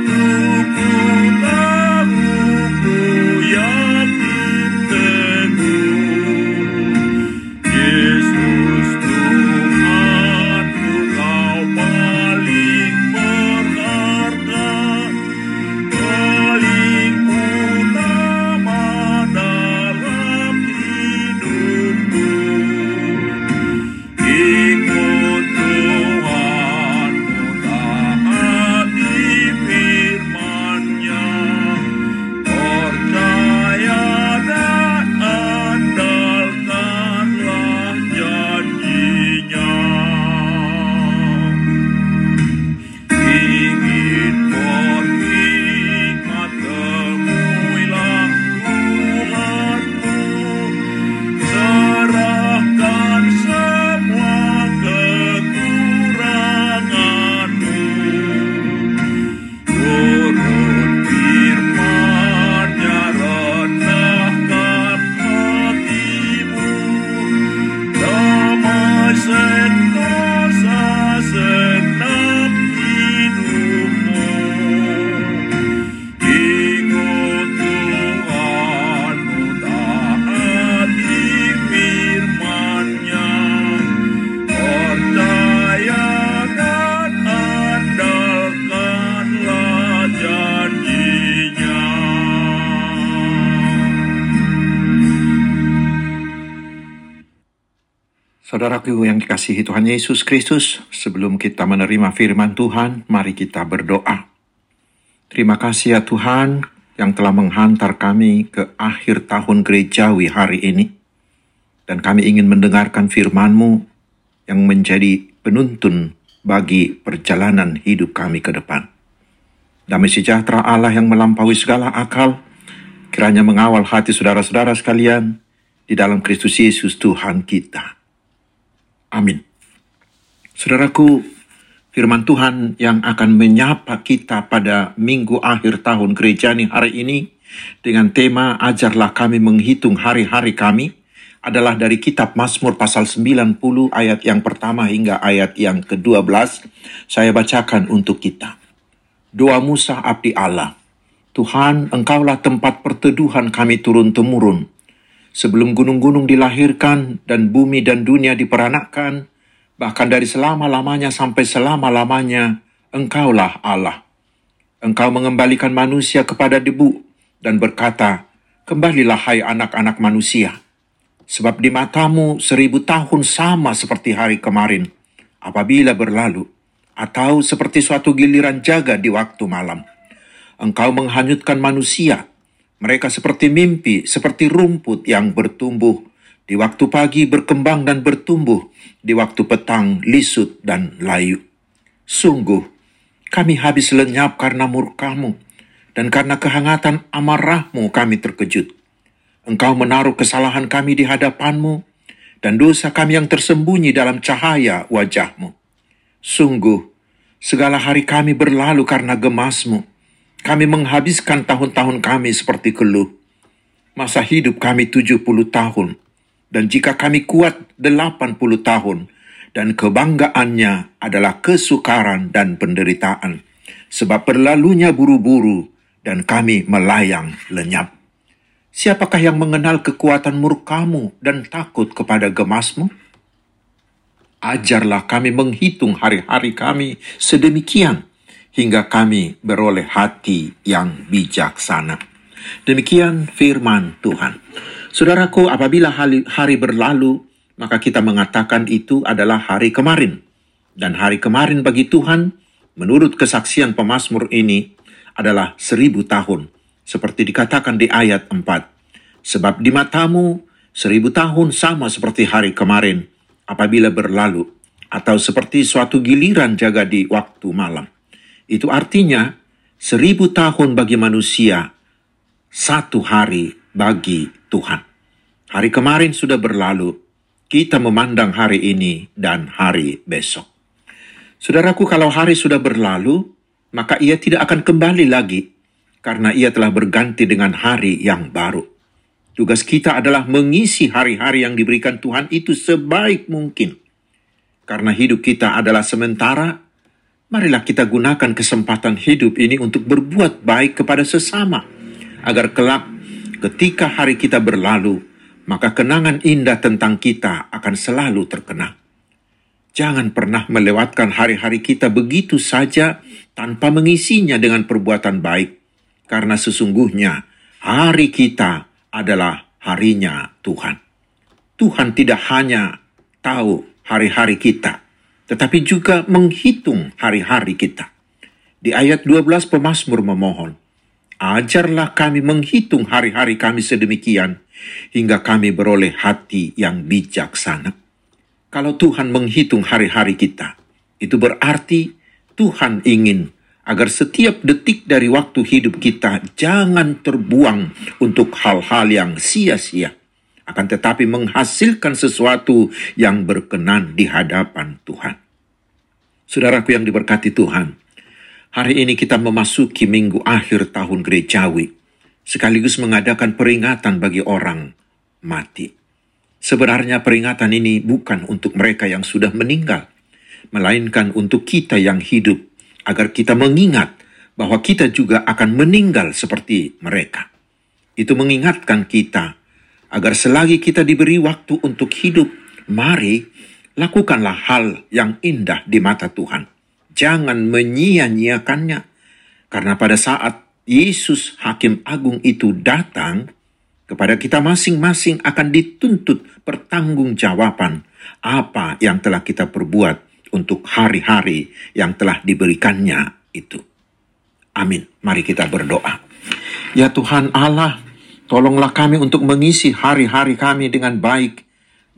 Satu Saudaraku yang dikasihi Tuhan Yesus Kristus, sebelum kita menerima firman Tuhan, mari kita berdoa. Terima kasih ya Tuhan yang telah menghantar kami ke akhir tahun gerejawi hari ini. Dan kami ingin mendengarkan firman-Mu yang menjadi penuntun bagi perjalanan hidup kami ke depan. Damai sejahtera Allah yang melampaui segala akal, kiranya mengawal hati saudara-saudara sekalian di dalam Kristus Yesus Tuhan kita. Amin. Saudaraku, firman Tuhan yang akan menyapa kita pada minggu akhir tahun gereja ini hari ini dengan tema Ajarlah kami menghitung hari-hari kami adalah dari kitab Mazmur pasal 90 ayat yang pertama hingga ayat yang ke-12. Saya bacakan untuk kita. Doa Musa abdi Allah. Tuhan, Engkaulah tempat perteduhan kami turun-temurun. Sebelum gunung-gunung dilahirkan dan bumi dan dunia diperanakkan, bahkan dari selama-lamanya sampai selama-lamanya, Engkaulah Allah. Engkau mengembalikan manusia kepada debu dan berkata, Kembalilah hai anak-anak manusia, sebab di matamu seribu tahun sama seperti hari kemarin, apabila berlalu, atau seperti suatu giliran jaga di waktu malam. Engkau menghanyutkan manusia, mereka seperti mimpi, seperti rumput yang bertumbuh. Di waktu pagi berkembang dan bertumbuh, di waktu petang lisut dan layu. Sungguh, kami habis lenyap karena murkamu, dan karena kehangatan amarahmu kami terkejut. Engkau menaruh kesalahan kami di hadapanmu, dan dosa kami yang tersembunyi dalam cahaya wajahmu. Sungguh, segala hari kami berlalu karena gemasmu. Kami menghabiskan tahun-tahun kami seperti keluh. Masa hidup kami tujuh puluh tahun, dan jika kami kuat delapan puluh tahun, dan kebanggaannya adalah kesukaran dan penderitaan, sebab berlalunya buru-buru, dan kami melayang lenyap. Siapakah yang mengenal kekuatan murkamu dan takut kepada gemasmu? Ajarlah kami menghitung hari-hari kami sedemikian, hingga kami beroleh hati yang bijaksana. Demikian firman Tuhan. Saudaraku, apabila hari berlalu, maka kita mengatakan itu adalah hari kemarin. Dan hari kemarin bagi Tuhan, menurut kesaksian pemazmur ini, adalah seribu tahun, seperti dikatakan di ayat 4. Sebab di matamu seribu tahun sama seperti hari kemarin, apabila berlalu, atau seperti suatu giliran jaga di waktu malam. Itu artinya seribu tahun bagi manusia, satu hari bagi Tuhan. Hari kemarin sudah berlalu, kita memandang hari ini dan hari besok. Saudaraku, kalau hari sudah berlalu, maka ia tidak akan kembali lagi karena ia telah berganti dengan hari yang baru. Tugas kita adalah mengisi hari-hari yang diberikan Tuhan itu sebaik mungkin. Karena hidup kita adalah sementara, marilah kita gunakan kesempatan hidup ini untuk berbuat baik kepada sesama, agar kelak ketika hari kita berlalu, maka kenangan indah tentang kita akan selalu terkenang. Jangan pernah melewatkan hari-hari kita begitu saja tanpa mengisinya dengan perbuatan baik, karena sesungguhnya hari kita adalah harinya Tuhan. Tuhan tidak hanya tahu hari-hari kita, tetapi juga menghitung hari-hari kita. Di ayat 12 pemazmur memohon, Ajarlah kami menghitung hari-hari kami sedemikian, hingga kami beroleh hati yang bijaksana. Kalau Tuhan menghitung hari-hari kita, itu berarti Tuhan ingin agar setiap detik dari waktu hidup kita jangan terbuang untuk hal-hal yang sia-sia, akan tetapi menghasilkan sesuatu yang berkenan di hadapan Tuhan. Saudaraku yang diberkati Tuhan, hari ini kita memasuki minggu akhir tahun gerejawi, sekaligus mengadakan peringatan bagi orang mati. Sebenarnya peringatan ini bukan untuk mereka yang sudah meninggal, melainkan untuk kita yang hidup agar kita mengingat bahwa kita juga akan meninggal seperti mereka. Itu mengingatkan kita agar selagi kita diberi waktu untuk hidup, mari lakukanlah hal yang indah di mata Tuhan. Jangan menyia-nyiakannya, karena pada saat Yesus Hakim Agung itu datang, kepada kita masing-masing akan dituntut pertanggungjawaban apa yang telah kita perbuat untuk hari-hari yang telah diberikannya itu. Amin. Mari kita berdoa. Ya Tuhan Allah, tolonglah kami untuk mengisi hari-hari kami dengan baik,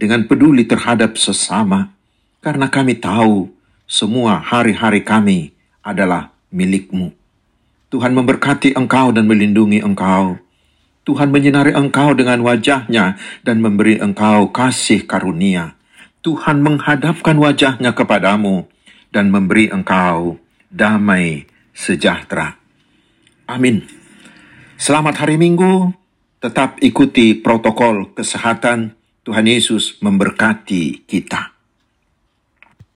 dengan peduli terhadap sesama, karena kami tahu semua hari-hari kami adalah milikmu. Tuhan memberkati engkau dan melindungi engkau. Tuhan menyinari engkau dengan wajahnya dan memberi engkau kasih karunia. Tuhan menghadapkan wajahnya kepadamu dan memberi engkau damai sejahtera. Amin. Selamat hari Minggu. Tetap ikuti protokol kesehatan. Tuhan Yesus memberkati kita.